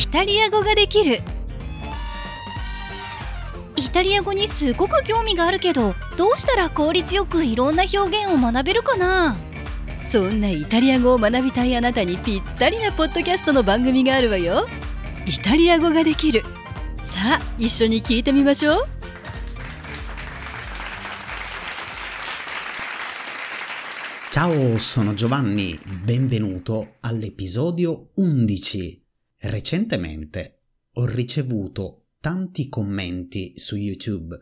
イタリア語ができる。イタリア語にすごく興味があるけどどうしたら効率よくいろんな表現を学べるかな？そんなイタリア語を学びたいあなたにぴったりなポッドキャストの番組があるわよ。イタリア語ができる。さあ一緒に聞いてみましょう。Ciao, sono Giovanni, benvenuto all'episodio 11. Recentemente ho ricevuto tanti commenti su YouTube.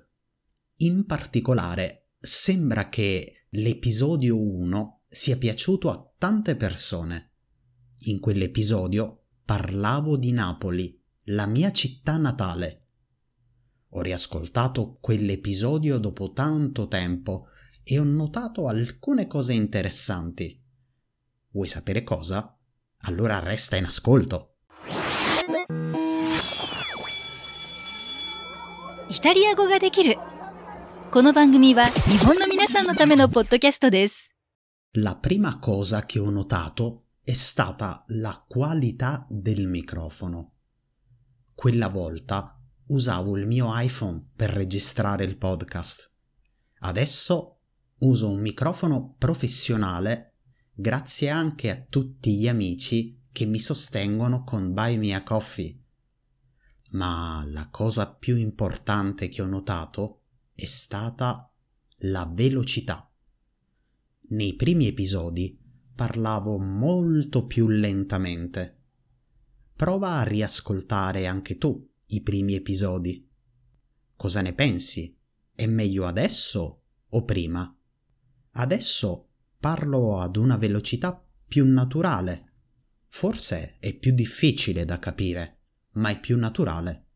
In particolare, sembra che l'episodio 1 sia piaciuto a tante persone. In quell'episodio parlavo di Napoli, la mia città natale. Ho riascoltato quell'episodio dopo tanto tempo e ho notato alcune cose interessanti. Vuoi sapere cosa? Allora resta in ascolto. イタリア語ができるこの番組は日本の皆さんのためのポッドキャストです La prima cosa che ho notato è stata la qualità del microfono. Quella volta usavo il mio iPhone per registrare il podcast. Adesso uso un microfono professionale grazie anche a tutti gli amici che mi sostengono con Buy Me a Coffee. Ma la cosa più importante che ho notato è stata la velocità. Nei primi episodi parlavo molto più lentamente. Prova a riascoltare anche tu i primi episodi. Cosa ne pensi? È meglio adesso o prima? Adesso parlo ad una velocità più naturale. Forse è più difficile da capire, ma è più naturale.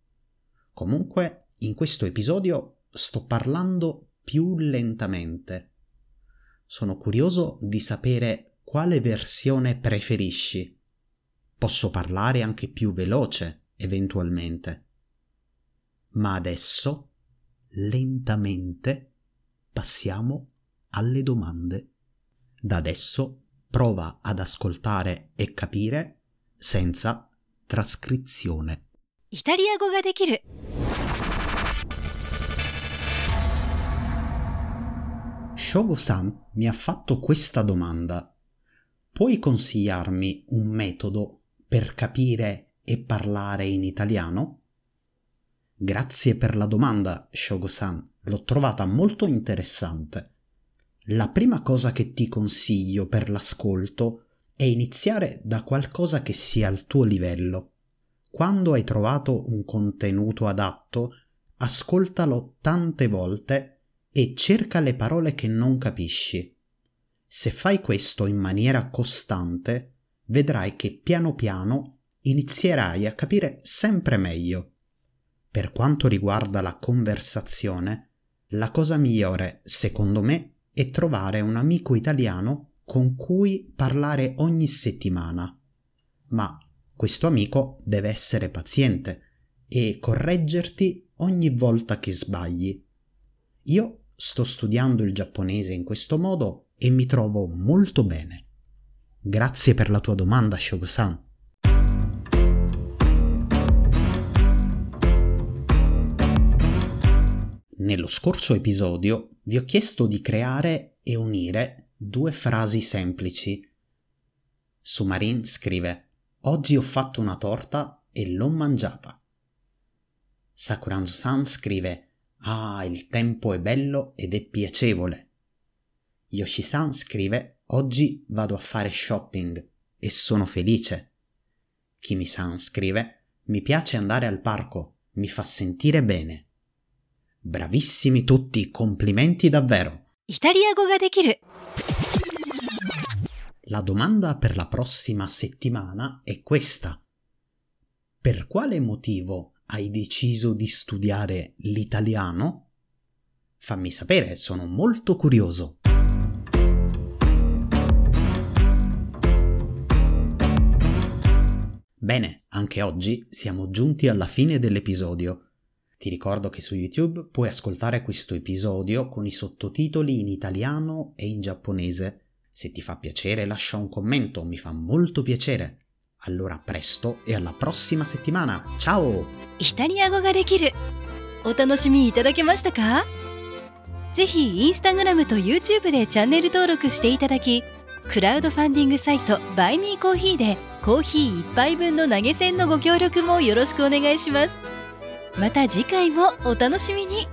Comunque, in questo episodio sto parlando più lentamente. Sono curioso di sapere quale versione preferisci. Posso parlare anche più veloce, eventualmente. Ma adesso, lentamente, passiamo alle domande. Da adesso prova ad ascoltare e capire senza trascrizione. Italiano ga dekiru. Shogo-san mi ha fatto questa domanda. Puoi consigliarmi un metodo per capire e parlare in italiano? Grazie per la domanda, Shogo-san. L'ho trovata molto interessante. La prima cosa che ti consiglio per l'ascolto è iniziare da qualcosa che sia al tuo livello. Quando hai trovato un contenuto adatto, ascoltalo tante volte e cerca le parole che non capisci. Se fai questo in maniera costante, vedrai che piano piano inizierai a capire sempre meglio. Per quanto riguarda la conversazione, la cosa migliore, secondo me, è trovare un amico italiano con cui parlare ogni settimana. Ma questo amico deve essere paziente e correggerti ogni volta che sbagli. Io sto studiando il giapponese in questo modo e mi trovo molto bene. Grazie per la tua domanda, Shogo-san. Nello scorso episodio vi ho chiesto di creare e unire due frasi semplici. Sumarin scrive Oggi ho fatto una torta e l'ho mangiata. Sakuranzo-san scrive Ah, il tempo è bello ed è piacevole. Yoshi-san scrive Oggi vado a fare shopping e sono felice. Kimi-san scrive Mi piace andare al parco, mi fa sentire bene. Bravissimi tutti, complimenti davvero. La domanda per la prossima settimana è questa. Per quale motivo hai deciso di studiare l'italiano? Fammi sapere, sono molto curioso. Bene, anche oggi siamo giunti alla fine dell'episodio. Ti ricordo che su YouTube puoi ascoltare questo episodio con i sottotitoli in italiano e in giapponese. Se ti fa piacere lascia un commento, mi fa molto piacere. Allora presto e alla prossima settimana. Ciao! イタリア語ができるお楽しみいただけましたかぜひインスタグラムと YouTube でチャンネル登録していただきクラウドファンディングサイトバイミーコーヒーでコーヒー1杯分の投げ銭のご協力もよろしくお願いします また次回もお楽しみに。